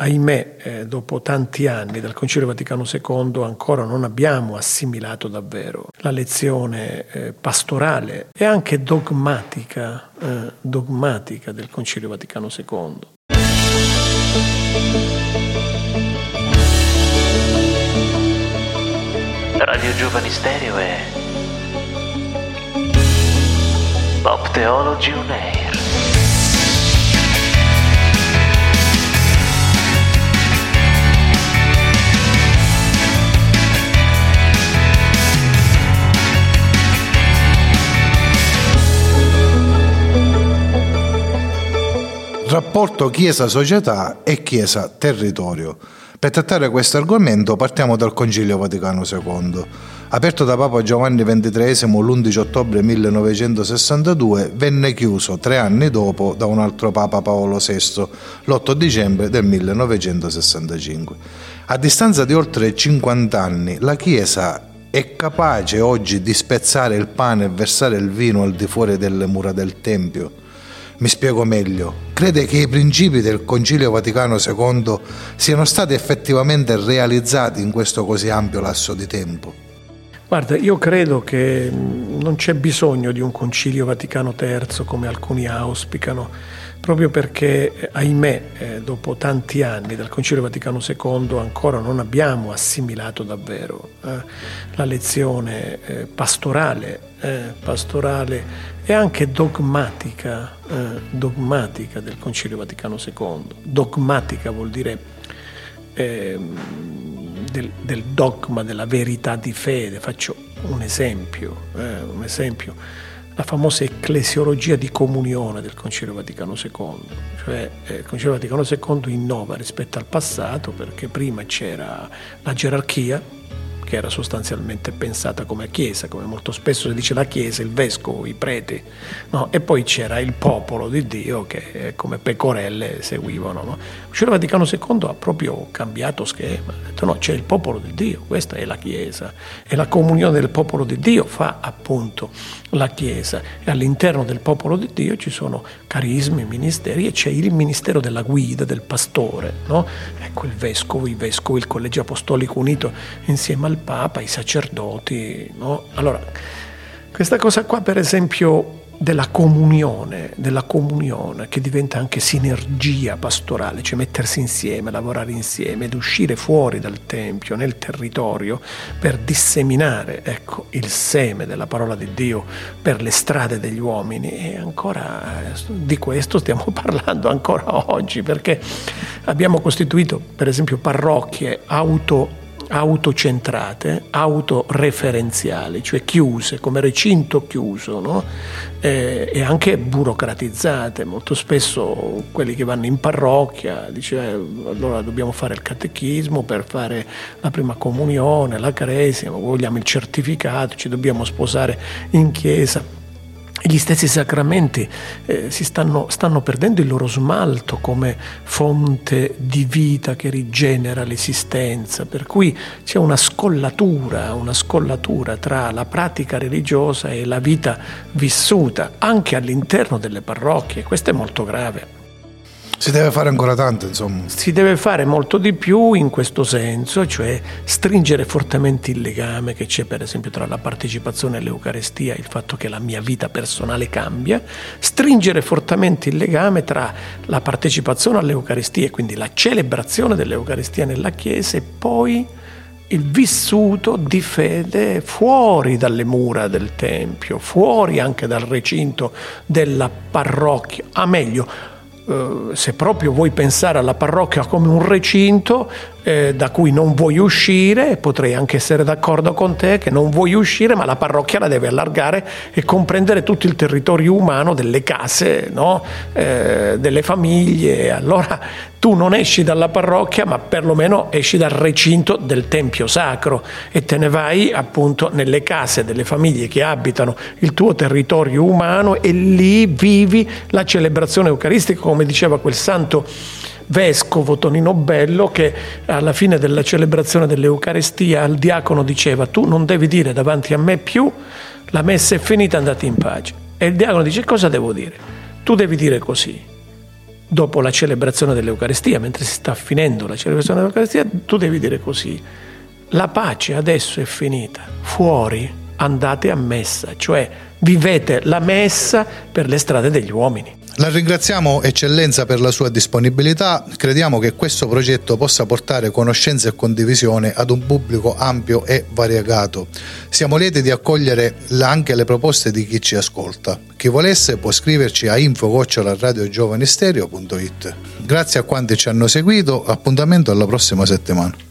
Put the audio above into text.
Ahimè, eh, dopo tanti anni dal Concilio Vaticano II ancora non abbiamo assimilato davvero la lezione eh, pastorale e anche dogmatica, eh, dogmatica del Concilio Vaticano II. Radio Giovani Stereo è Pop Theology On Rapporto Chiesa-società e Chiesa-territorio. Per trattare questo argomento partiamo dal Concilio Vaticano II. Aperto da Papa Giovanni XXIII l'11 ottobre 1962, venne chiuso tre anni dopo da un altro Papa Paolo VI, l'8 dicembre del 1965. A distanza di oltre 50 anni, la Chiesa è capace oggi di spezzare il pane e versare il vino al di fuori delle mura del Tempio? Mi spiego meglio. Crede che i principi del Concilio Vaticano II siano stati effettivamente realizzati in questo così ampio lasso di tempo? Guarda, io credo che non c'è bisogno di un Concilio Vaticano III come alcuni auspicano proprio perché, eh, ahimè, eh, dopo tanti anni dal Concilio Vaticano II ancora non abbiamo assimilato davvero eh, la lezione pastorale, pastorale e anche dogmatica, dogmatica del Concilio Vaticano II. Dogmatica vuol dire ehm, del, del, dogma, della verità di fede. Faccio un esempio, un esempio la famosa ecclesiologia di comunione del Concilio Vaticano II, cioè eh, il Concilio Vaticano II innova rispetto al passato perché prima c'era la gerarchia, che era sostanzialmente pensata come Chiesa, come molto spesso si dice la Chiesa, il Vescovo, i preti, no? e poi c'era il popolo di Dio che eh, come pecorelle seguivano. No? Il Vaticano II ha proprio cambiato schema, ha detto no, c'è il popolo di Dio, questa è la Chiesa, e la comunione del popolo di Dio fa appunto la Chiesa, e all'interno del popolo di Dio ci sono carismi, ministeri, e c'è il ministero della guida, del pastore, no? ecco il Vescovo, i Vescovi, il Collegio Apostolico Unito insieme al Papa, i sacerdoti. No? Allora, questa cosa qua per esempio della comunione, della comunione che diventa anche sinergia pastorale, cioè mettersi insieme, lavorare insieme ed uscire fuori dal Tempio, nel territorio, per disseminare ecco, il seme della parola di Dio per le strade degli uomini. E ancora eh, di questo stiamo parlando ancora oggi, perché abbiamo costituito per esempio parrocchie auto autocentrate, autoreferenziali, cioè chiuse, come recinto chiuso, no? eh, e anche burocratizzate. Molto spesso quelli che vanno in parrocchia dicono eh, allora dobbiamo fare il catechismo per fare la prima comunione, la cresima, vogliamo il certificato, ci dobbiamo sposare in chiesa gli stessi sacramenti eh, stanno, stanno, perdendo il loro smalto come fonte di vita che rigenera l'esistenza, per cui c'è una scollatura, una scollatura tra la pratica religiosa e la vita vissuta, anche all'interno delle parrocchie. Questo è molto grave. Si deve fare ancora tanto, insomma. Si deve fare molto di più in questo senso, cioè stringere fortemente il legame che c'è per esempio tra la partecipazione all'Eucarestia e il fatto che la mia vita personale cambia, stringere fortemente il legame tra la partecipazione all'Eucarestia e quindi la celebrazione dell'Eucarestia nella Chiesa e poi il vissuto di fede fuori dalle mura del Tempio, fuori anche dal recinto della parrocchia, a meglio eh, se proprio vuoi pensare alla parrocchia come un recinto, eh, da cui non vuoi uscire, potrei anche essere d'accordo con te che non vuoi uscire, ma la parrocchia la deve allargare e comprendere tutto il territorio umano delle case, no? eh, delle famiglie. Allora tu non esci dalla parrocchia, ma perlomeno esci dal recinto del Tempio Sacro e te ne vai appunto nelle case delle famiglie che abitano il tuo territorio umano e lì vivi la celebrazione eucaristica, come diceva quel santo vescovo Tonino Bello che alla fine della celebrazione dell'Eucarestia al diacono diceva tu non devi dire davanti a me più la messa è finita andate in pace. E il diacono dice cosa devo dire? Tu devi dire così. dopo la celebrazione dell'Eucaristia, mentre si sta finendo la celebrazione dell'Eucaristia, tu devi dire così, la pace adesso è finita, fuori andate a messa, cioè vivete la messa per le strade degli uomini. La ringraziamo Eccellenza per la sua disponibilità, crediamo che questo progetto possa portare conoscenza e condivisione ad un pubblico ampio e variegato. Siamo lieti di accogliere anche le proposte di chi ci ascolta. Chi volesse può scriverci a info.radiogiovanistereo.it. Grazie a quanti ci hanno seguito, appuntamento alla prossima settimana.